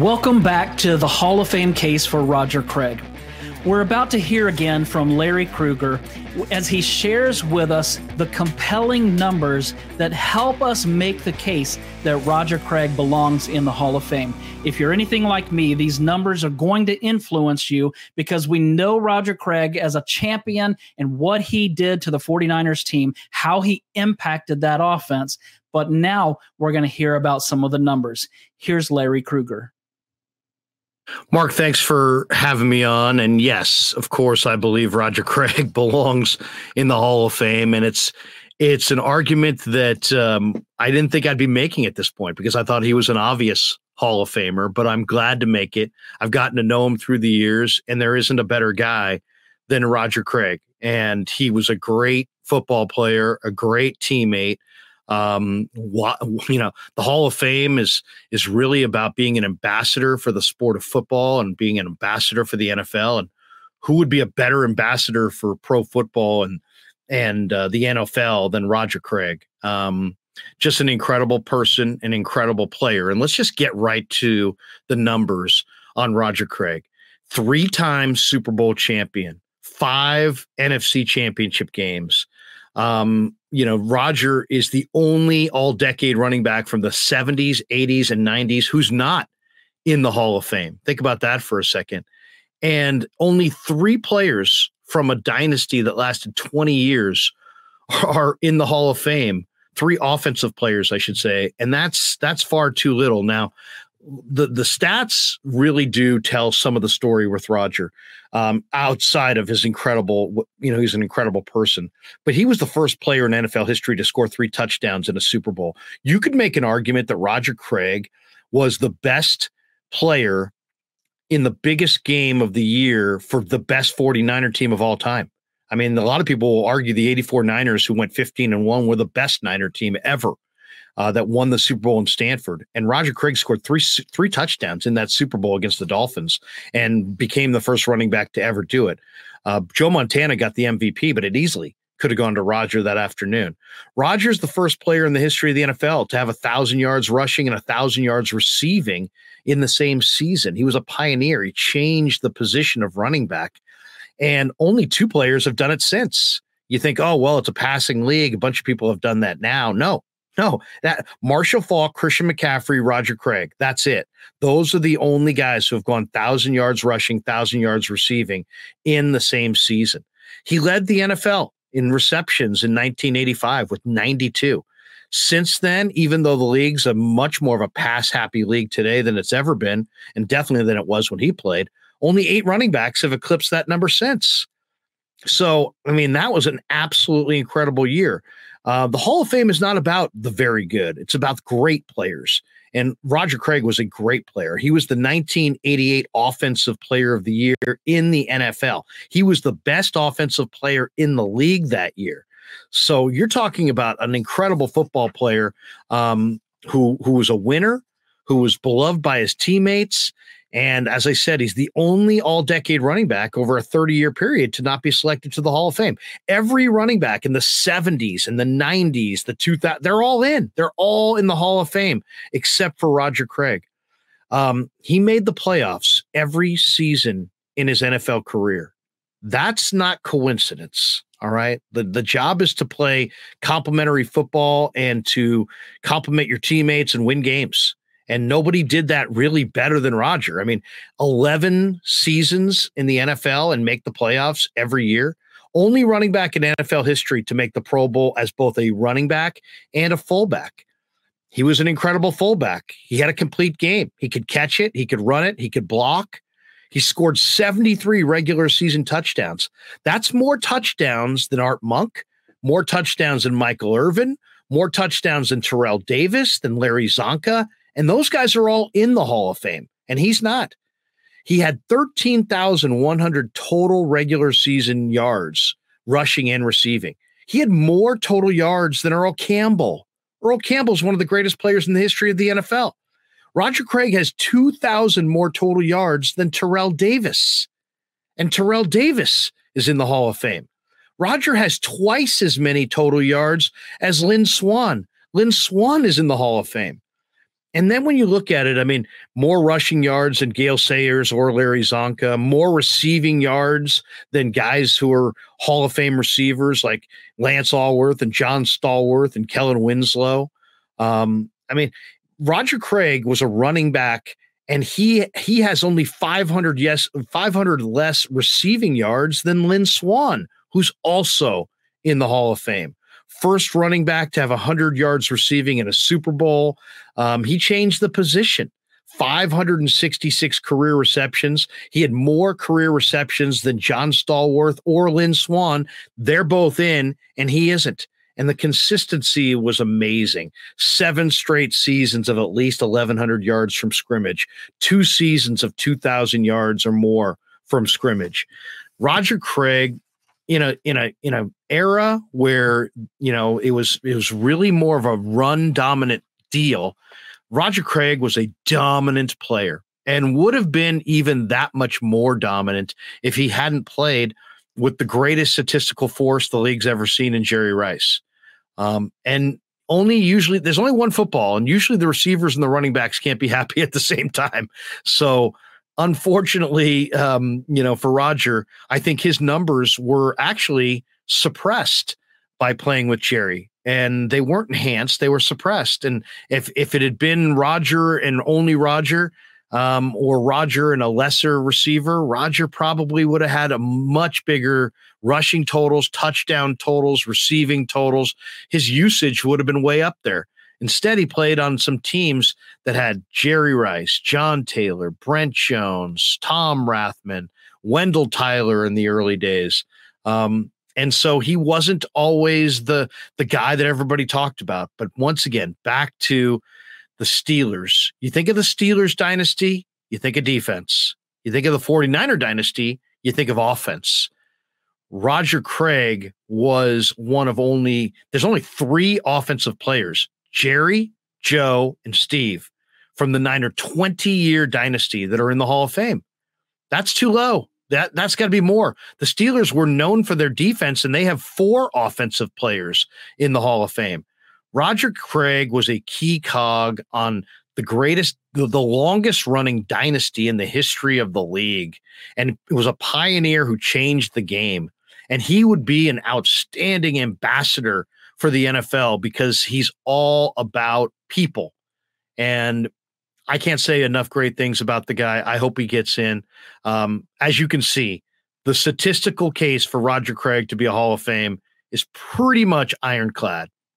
Welcome back to the Hall of Fame case for Roger Craig. We're about to hear again from Larry Krueger as he shares with us the compelling numbers that help us make the case that Roger Craig belongs in the Hall of Fame. If you're anything like me, these numbers are going to influence you because we know Roger Craig as a champion and what he did to the 49ers team, how he impacted that offense. But now we're going to hear about some of the numbers. Here's Larry Krueger. Marc, thanks for having me on. And yes, of course, I believe Roger Craig belongs in the Hall of Fame, and it's it's an argument that um, I didn't think I'd be making at this point because I thought he was an obvious Hall of Famer. But I'm glad to make it. I've gotten to know him through the years, and there isn't a better guy than Roger Craig. And he was a great football player, a great teammate, um, you know, the Hall of Fame is is really about being an ambassador for the sport of football and being an ambassador for the NFL. And who would be a better ambassador for pro football and and uh, the NFL than Roger Craig? Um, just an incredible person, an incredible player. And let's just get right to the numbers on Roger Craig. Three times Super Bowl champion, five NFC championship games, um, you know, Roger is the only all decade running back from the 70s, 80s, and 90s who's not in the Hall of Fame. Think about that for a second. And only three players from a dynasty that lasted 20 years are in the Hall of Fame. Three offensive players, I should say, and that's that's far too little. Now, the the stats really do tell some of the story with Roger. Um, outside of his incredible, you know, he's an incredible person, but he was the first player in NFL history to score three touchdowns in a Super Bowl. You could make an argument that Roger Craig was the best player in the biggest game of the year for the best 49er team of all time. I mean, a lot of people will argue the 84 Niners who went 15 and 1 were the best Niner team ever uh, that won the Super Bowl in Stanford. And Roger Craig scored three three touchdowns in that Super Bowl against the Dolphins and became the first running back to ever do it. Uh, Joe Montana got the MVP, but it easily could have gone to Roger that afternoon. Roger's the first player in the history of the NFL to have a thousand yards rushing and a thousand yards receiving in the same season. He was a pioneer. He changed the position of running back, and only two players have done it since. You think, oh well, it's a passing league. A bunch of people have done that now. No, no, that Marshall Faulk, Christian McCaffrey, Roger Craig. That's it. Those are the only guys who have gone thousand yards rushing, thousand yards receiving in the same season. He led the NFL in receptions in 1985 with 92. Since then, even though the league's a much more of a pass happy league today than it's ever been, and definitely than it was when he played, only eight running backs have eclipsed that number since. So, I mean, that was an absolutely incredible year. Uh, the Hall of Fame is not about the very good, it's about great players. And Roger Craig was a great player. He was the 1988 Offensive Player of the Year in the NFL. He was the best offensive player in the league that year. So you're talking about an incredible football player um, who who was a winner, who was beloved by his teammates, and as I said, he's the only all decade running back over a 30 year period to not be selected to the Hall of Fame. Every running back in the 70s and the 90s, the 2000, they're all in. They're all in the Hall of Fame except for Roger Craig. Um, he made the playoffs every season in his NFL career. That's not coincidence. All right. The the job is to play complementary football and to complement your teammates and win games. And nobody did that really better than Roger. I mean, 11 seasons in the NFL and make the playoffs every year. Only running back in NFL history to make the Pro Bowl as both a running back and a fullback. He was an incredible fullback. He had a complete game. He could catch it, he could run it, he could block. He scored 73 regular season touchdowns. That's more touchdowns than Art Monk, more touchdowns than Michael Irvin, more touchdowns than Terrell Davis, than Larry Csonka, and those guys are all in the Hall of Fame, and he's not. He had 13,100 total regular season yards rushing and receiving. He had more total yards than Earl Campbell. Earl Campbell is one of the greatest players in the history of the NFL. Roger Craig has 2,000 more total yards than Terrell Davis. And Terrell Davis is in the Hall of Fame. Roger has twice as many total yards as Lynn Swann. Lynn Swann is in the Hall of Fame. And then when you look at it, I mean, more rushing yards than Gale Sayers or Larry Csonka, more receiving yards than guys who are Hall of Fame receivers like Lance Alworth and John Stallworth and Kellen Winslow. Um, I mean, Roger Craig was a running back and he he has only 500 yes 500 less receiving yards than Lynn Swann, who's also in the Hall of Fame first running back to have 100 yards receiving in a Super Bowl. Um, he changed the position. 566 career receptions. He had more career receptions than John Stallworth or Lynn Swann. They're both in, and he isn't. And the consistency was amazing. Seven straight seasons of at least 1,100 yards from scrimmage, two seasons of 2,000 yards or more from scrimmage. Roger Craig in a in a in a era where you know it was it was really more of a run dominant deal. Roger Craig was a dominant player and would have been even that much more dominant if he hadn't played with the greatest statistical force the league's ever seen in Jerry Rice. Um, and only usually there's only one football, and usually the receivers and the running backs can't be happy at the same time. So unfortunately, um, you know, for Roger, I think his numbers were actually suppressed by playing with Jerry. And they weren't enhanced; they were suppressed. And if if it had been Roger and only Roger, um, or Roger and a lesser receiver, Roger probably would have had a much bigger rushing totals, touchdown totals, receiving totals. His usage would have been way up there. Instead, he played on some teams that had Jerry Rice, John Taylor, Brent Jones, Tom Rathman, Wendell Tyler in the early days. Um, and so he wasn't always the the guy that everybody talked about. But once again, back to the Steelers. You think of the Steelers dynasty, you think of defense. You think of the 49er dynasty, you think of offense. Roger Craig was one of only, there's only three offensive players Jerry, Joe, and Steve from the Niner 20 year dynasty that are in the Hall of Fame. That's too low. That that's got to be more. The Steelers were known for their defense, and they have four offensive players in the Hall of Fame. Roger Craig was a key cog on the greatest, the, the longest running dynasty in the history of the league, and it was a pioneer who changed the game. And he would be an outstanding ambassador for the NFL because he's all about people. And I can't say enough great things about the guy. I hope he gets in. Um, as you can see, the statistical case for Roger Craig to be a Hall of Fame is pretty much ironclad.